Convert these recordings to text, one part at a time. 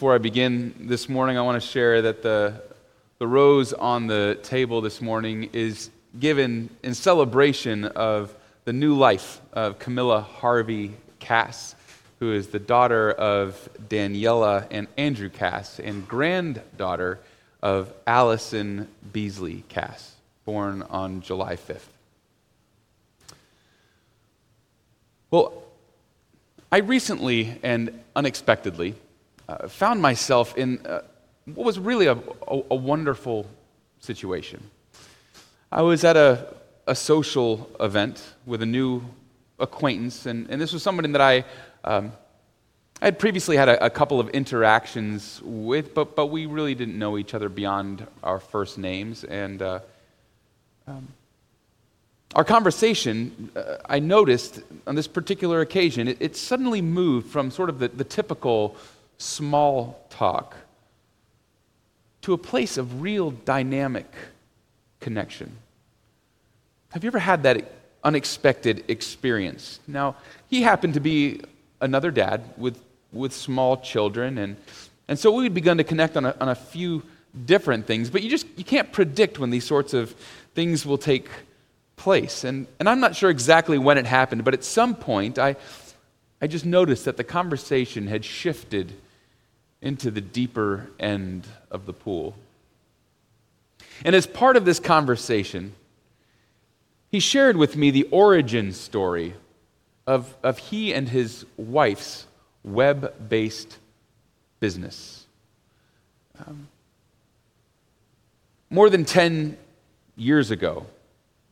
Before I begin this morning, I want to share that the, the rose on the table this morning is given in celebration of the new life of Camilla Harvey Cass, who is the daughter of Daniela and Andrew Cass and granddaughter of Allison Beasley Cass, born on July 5th. Well, I recently and unexpectedly uh, found myself in uh, what was really a, a, a, wonderful situation. I was at a, a social event with a new acquaintance, and, and this was somebody that I, um, I had previously had a, a, couple of interactions with, but, but we really didn't know each other beyond our first names. And uh, um, our conversation, uh, I noticed on this particular occasion, it, it suddenly moved from sort of the, the typical small talk to a place of real dynamic connection. Have you ever had that unexpected experience? Now, he happened to be another dad with, with small children, and, and so we had begun to connect on a, on a few different things, but you just you can't predict when these sorts of things will take place. And, and I'm not sure exactly when it happened, but at some point I, I just noticed that the conversation had shifted into the deeper end of the pool. And as part of this conversation, he shared with me the origin story of, of he and his wife's web based business. Um, more than 10 years ago,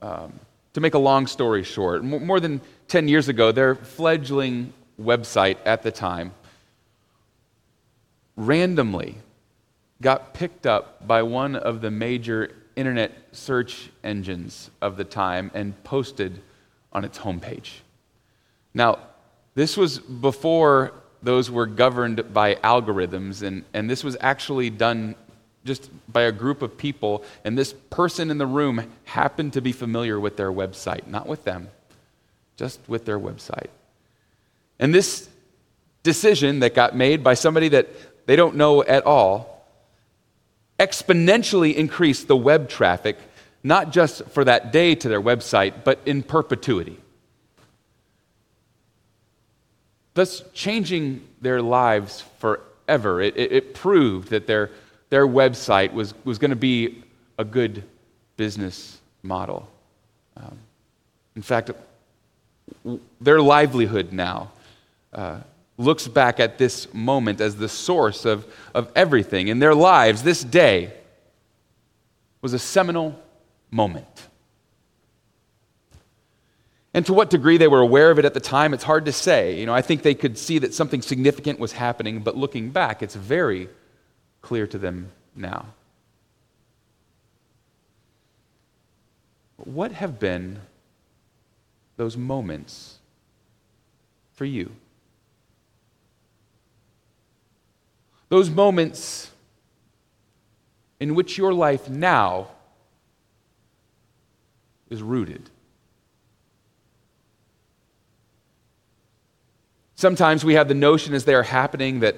um, to make a long story short, more than 10 years ago, their fledgling website at the time randomly got picked up by one of the major internet search engines of the time and posted on its homepage. Now, this was before those were governed by algorithms, and, and this was actually done just by a group of people, and this person in the room happened to be familiar with their website, not with them, just with their website. And this decision that got made by somebody that they don't know at all, exponentially increase the web traffic, not just for that day to their website, but in perpetuity. Thus, changing their lives forever. It, it, it proved that their, their website was, was going to be a good business model. Um, in fact, their livelihood now uh, looks back at this moment as the source of, of everything in their lives. This day was a seminal moment. And to what degree they were aware of it at the time, it's hard to say. You know, I think they could see that something significant was happening, but looking back, it's very clear to them now. What have been those moments for you? Those moments in which your life now is rooted. Sometimes we have the notion as they are happening that,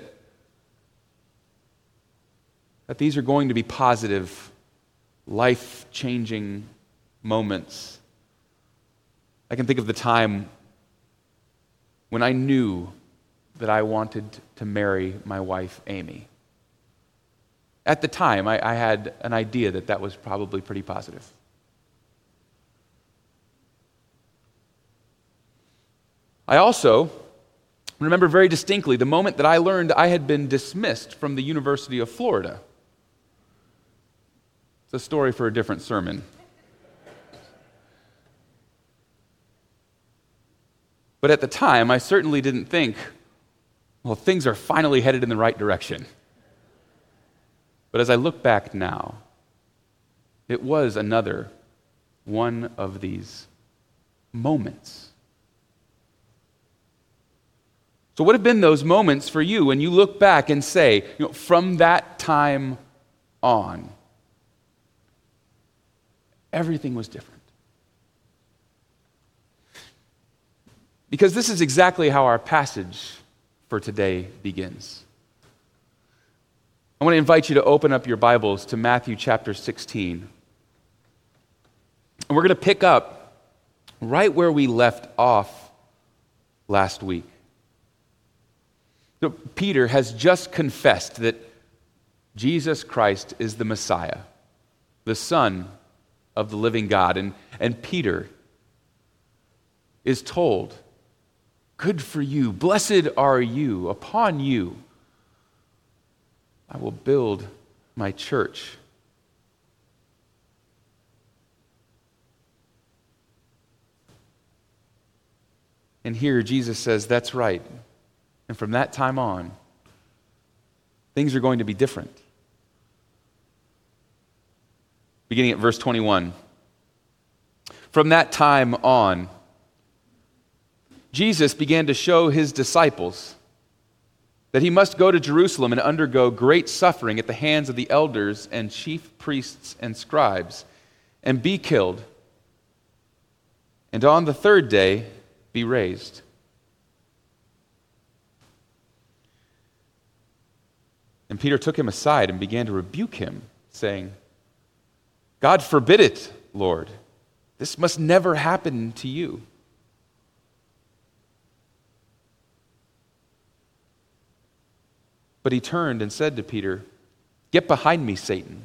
that these are going to be positive, life changing moments. I can think of the time when I knew that I wanted to marry my wife, Amy. At the time, I, I, had an idea that that was probably pretty positive. I also remember very distinctly the moment that I learned I had been dismissed from the University of Florida. It's a story for a different sermon. But at the time, I certainly didn't think, well, things are finally headed in the right direction. But as I look back now, it was another one of these moments. So, what have been those moments for you when you look back and say, you know, from that time on, everything was different? Because this is exactly how our passage for today begins. I want to invite you to open up your Bibles to Matthew chapter 16. And we're going to pick up right where we left off last week. So Peter has just confessed that Jesus Christ is the Messiah, the Son of the living God. And, and Peter is told, Good for you, blessed are you, upon you I will build my church. And here Jesus says, That's right. And from that time on, things are going to be different. Beginning at verse 21. From that time on, Jesus began to show his disciples that he must go to Jerusalem and undergo great suffering at the hands of the elders and chief priests and scribes, and be killed, and on the third day be raised. And Peter took him aside and began to rebuke him, saying, God forbid it, Lord. This must never happen to you. But he turned and said to Peter, Get behind me, Satan.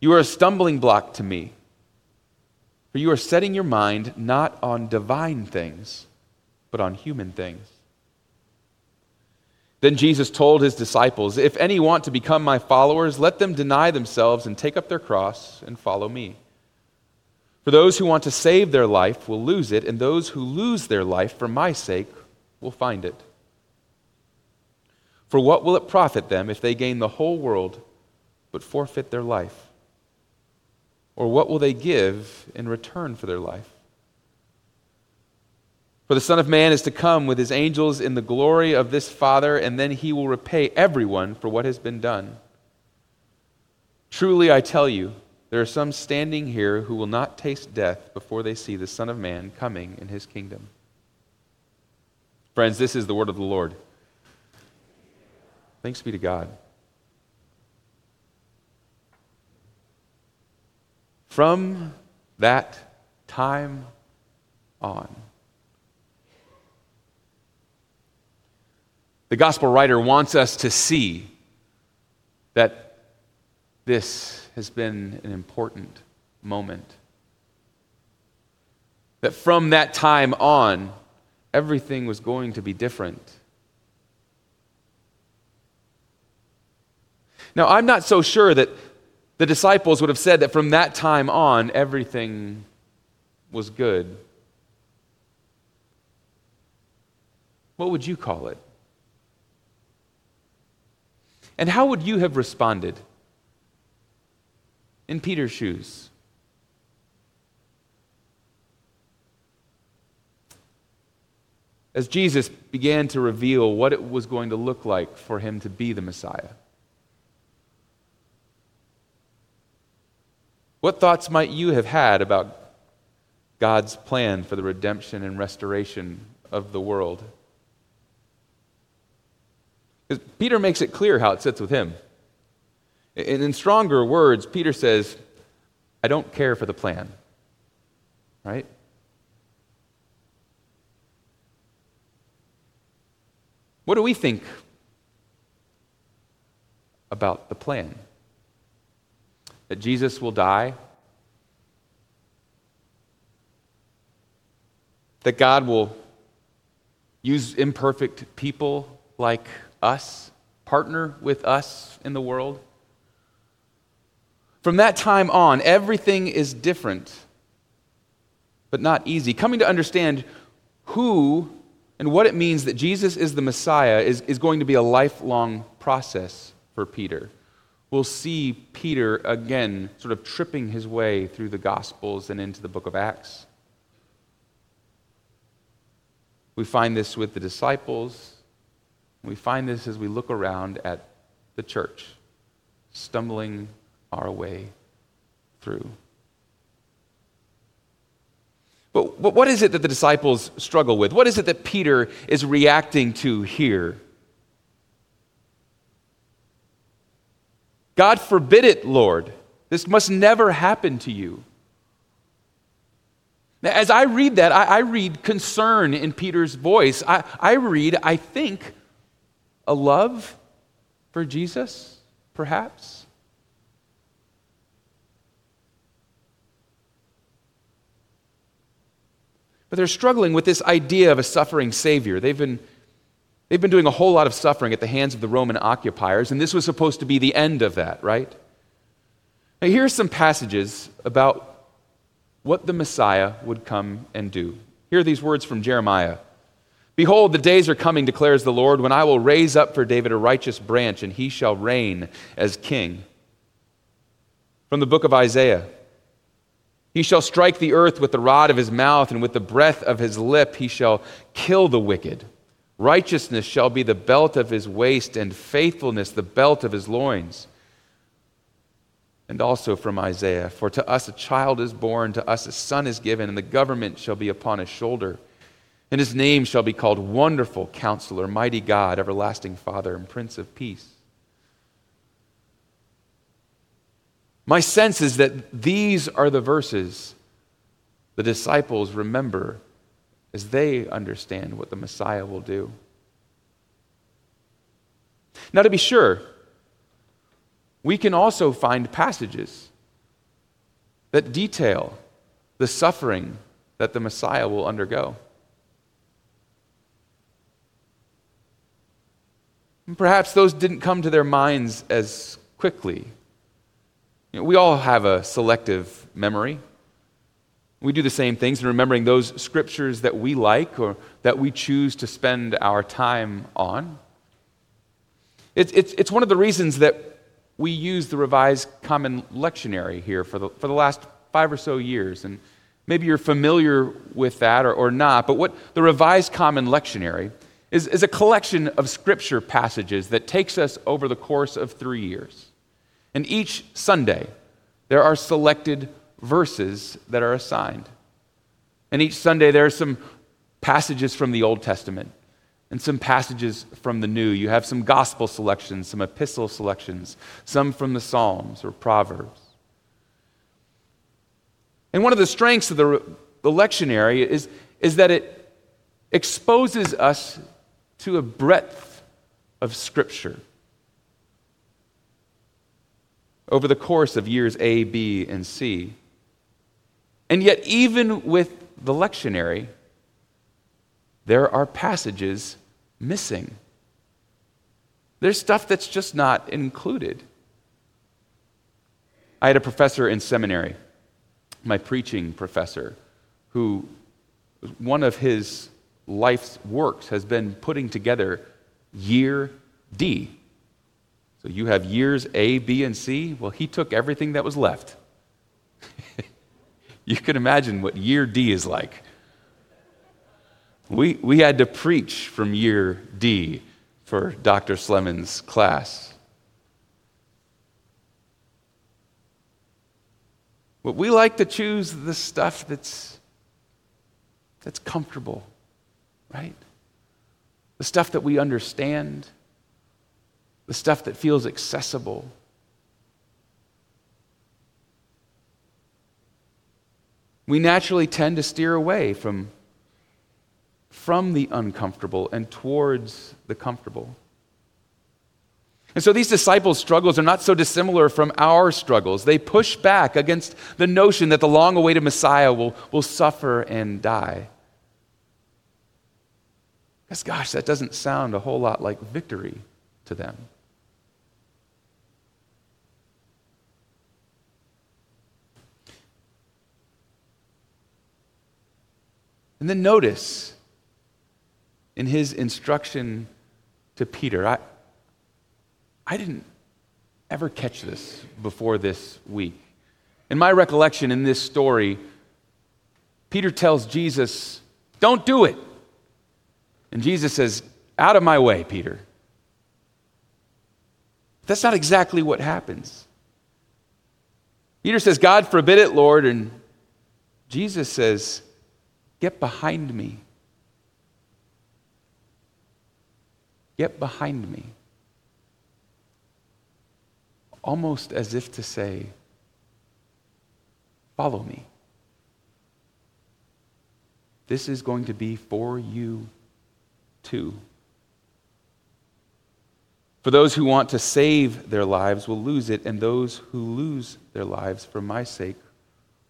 You are a stumbling block to me, for you are setting your mind not on divine things, but on human things. Then Jesus told his disciples, If any want to become my followers, let them deny themselves and take up their cross and follow me. For those who want to save their life will lose it, and those who lose their life for my sake will find it. For what will it profit them if they gain the whole world but forfeit their life? Or what will they give in return for their life? For the Son of Man is to come with his angels in the glory of this Father, and then he will repay everyone for what has been done. Truly, I tell you, there are some standing here who will not taste death before they see the Son of Man coming in his kingdom. Friends, this is the word of the Lord. Thanks be to God. From that time on, the gospel writer wants us to see that this has been an important moment. That from that time on, everything was going to be different. Now, I'm not so sure that the disciples would have said that from that time on, everything was good. What would you call it? And how would you have responded in Peter's shoes? As Jesus began to reveal what it was going to look like for him to be the Messiah. What thoughts might you have had about God's plan for the redemption and restoration of the world? Peter makes it clear how it sits with him. And in stronger words, Peter says, I don't care for the plan. Right? What do we think about the plan? That Jesus will die, that God will use imperfect people like us, partner with us in the world. From that time on, everything is different, but not easy. Coming to understand who and what it means that Jesus is the Messiah is, is going to be a lifelong process for Peter we'll see Peter again sort of tripping his way through the Gospels and into the book of Acts. We find this with the disciples. We find this as we look around at the church, stumbling our way through. But, what is it that the disciples struggle with? What is it that Peter is reacting to here? God forbid it, Lord. This must never happen to you. Now, as I read that, I, I read concern in Peter's voice. I, I read, I think, a love for Jesus, perhaps. But they're struggling with this idea of a suffering Savior. They've been, they've been doing a whole lot of suffering at the hands of the Roman occupiers, and this was supposed to be the end of that, right? Now, here are some passages about what the Messiah would come and do. Here are these words from Jeremiah Behold, the days are coming, declares the Lord, when I will raise up for David a righteous branch, and he shall reign as king. From the book of Isaiah He shall strike the earth with the rod of his mouth, and with the breath of his lip he shall kill the wicked. Righteousness shall be the belt of his waist, and faithfulness the belt of his loins and also from Isaiah For to us a child is born, to us a son is given, and the government shall be upon his shoulder. And his name shall be called Wonderful Counselor, Mighty God, Everlasting Father, and Prince of Peace. My sense is that these are the verses the disciples remember as they understand what the Messiah will do. Now, to be sure, we can also find passages that detail the suffering that the Messiah will undergo. And perhaps those didn't come to their minds as quickly. You know, we all have a selective memory. We do the same things in remembering those scriptures that we like or that we choose to spend our time on. It's, it's, it's one of the reasons that we use the Revised Common Lectionary here for the, for the last five or so years. And maybe you're familiar with that or, or not, but what the Revised Common Lectionary is, is a collection of scripture passages that takes us over the course of three years. And each Sunday, there are selected verses that are assigned. And each Sunday, there are some passages from the Old Testament and some passages from the New. You have some gospel selections, some epistle selections, some from the Psalms or Proverbs. And one of the strengths of the, the lectionary is, is that it exposes us to a breadth of Scripture. Over the course of years A, B, and C. And yet, even with the lectionary, there are passages missing. There's stuff that's just not included. I had a professor in seminary, my preaching professor, who one of his life's works has been putting together year D. So you have years A, B, and C. Well, he took everything that was left. you can imagine what year D is like. We, we had to preach from year D for Dr. Slemon's class. But we like to choose the stuff that's, that's comfortable, right? The stuff that we understand, the stuff that feels accessible. We naturally tend to steer away from from the uncomfortable and towards the comfortable. And so these disciples' struggles are not so dissimilar from our struggles. They push back against the notion that the long awaited Messiah will, will suffer and die. Because, gosh, that doesn't sound a whole lot like victory to them. And then notice in his instruction to Peter. I, I didn't ever catch this before this week. In my recollection, in this story, Peter tells Jesus, Don't do it. And Jesus says, Out of my way, Peter. That's not exactly what happens. Peter says, God forbid it, Lord. And Jesus says, Get behind me. Get behind me. almost as if to say, Follow me. This is going to be for you too. For those who want to save their lives will lose it, and those who lose their lives for my sake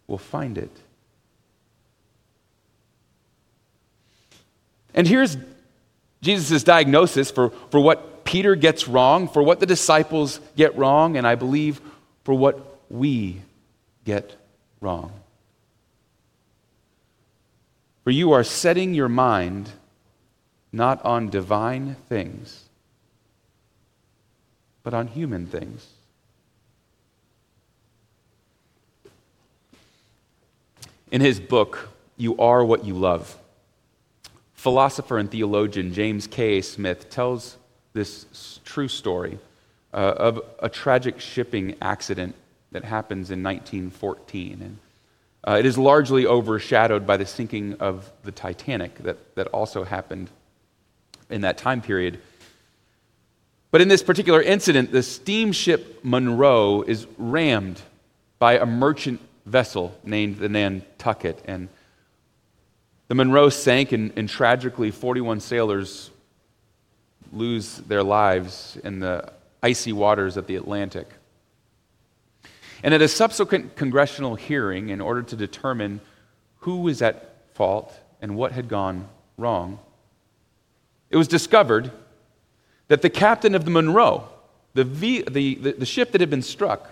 will find it. And here's Jesus' diagnosis for, for what Peter gets wrong, for what the disciples get wrong, and I believe for what we get wrong. For you are setting your mind not on divine things, but on human things. In his book, You Are What You Love, philosopher and theologian James K. Smith tells this true story uh, of a tragic shipping accident that happens in 1914. And uh, it is largely overshadowed by the sinking of the Titanic that, that also happened in that time period. But in this particular incident, the steamship Monroe is rammed by a merchant vessel named the Nantucket. And the Monroe sank, and, and tragically, 41 sailors lose their lives in the icy waters of the Atlantic. And at a subsequent congressional hearing, in order to determine who was at fault and what had gone wrong, it was discovered that the captain of the Monroe, the, v, the, the, the ship that had been struck,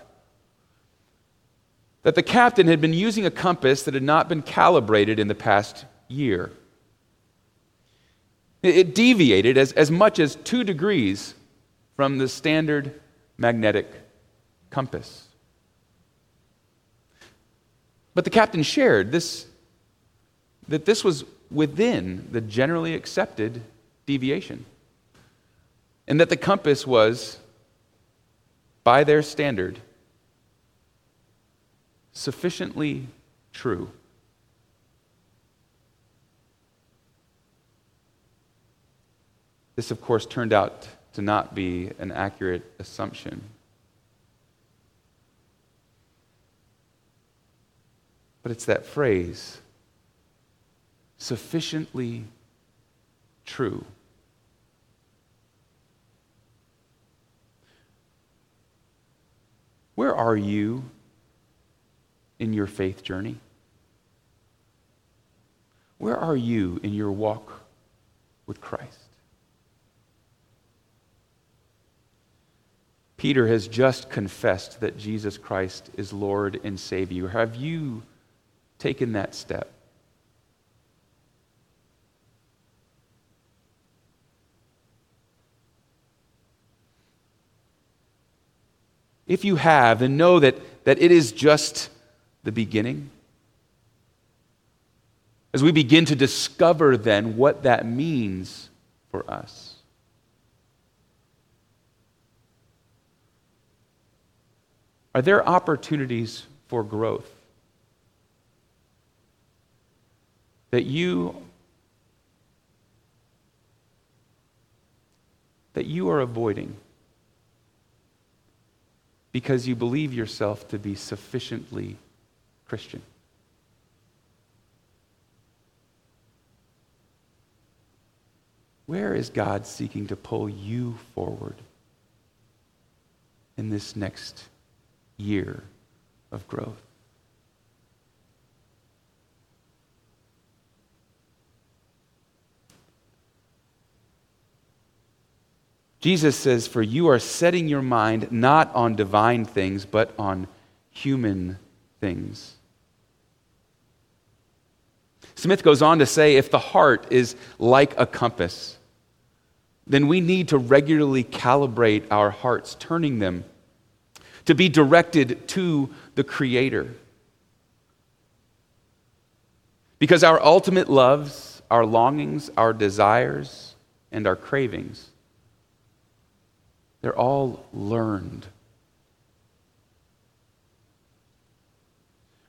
that the captain had been using a compass that had not been calibrated in the past year. It deviated as, as much as two degrees from the standard magnetic compass. But the captain shared this, that this was within the generally accepted deviation. And that the compass was, by their standard, sufficiently true. This, of course, turned out to not be an accurate assumption. But it's that phrase, sufficiently true. Where are you in your faith journey? Where are you in your walk with Christ? Peter has just confessed that Jesus Christ is Lord and Savior. Have you taken that step? If you have, then know that, that it is just the beginning. As we begin to discover then what that means for us. Are there opportunities for growth that you that you are avoiding? because you believe yourself to be sufficiently Christian. Where is God seeking to pull you forward in this next year of growth? Jesus says, For you are setting your mind not on divine things, but on human things. Smith goes on to say if the heart is like a compass, then we need to regularly calibrate our hearts, turning them to be directed to the Creator. Because our ultimate loves, our longings, our desires, and our cravings they're all learned.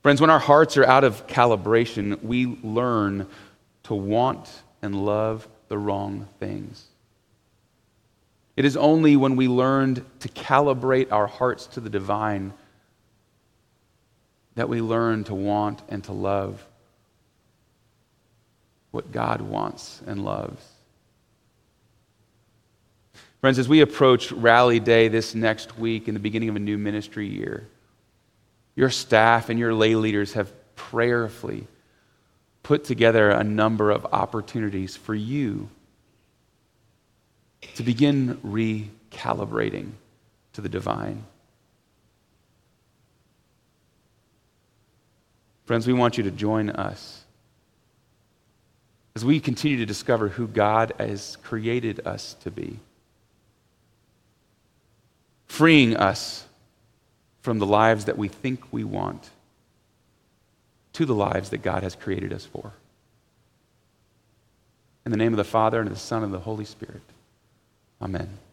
Friends, when our hearts are out of calibration, we learn to want and love the wrong things. It is only when we learned to calibrate our hearts to the divine that we learn to want and to love what God wants and loves. Friends, as we approach Rally Day this next week in the beginning of a new ministry year, your staff and your lay leaders have prayerfully put together a number of opportunities for you to begin recalibrating to the divine. Friends, we want you to join us as we continue to discover who God has created us to be, freeing us from the lives that we think we want to the lives that God has created us for. In the name of the Father, and of the Son, and of the Holy Spirit. Amen.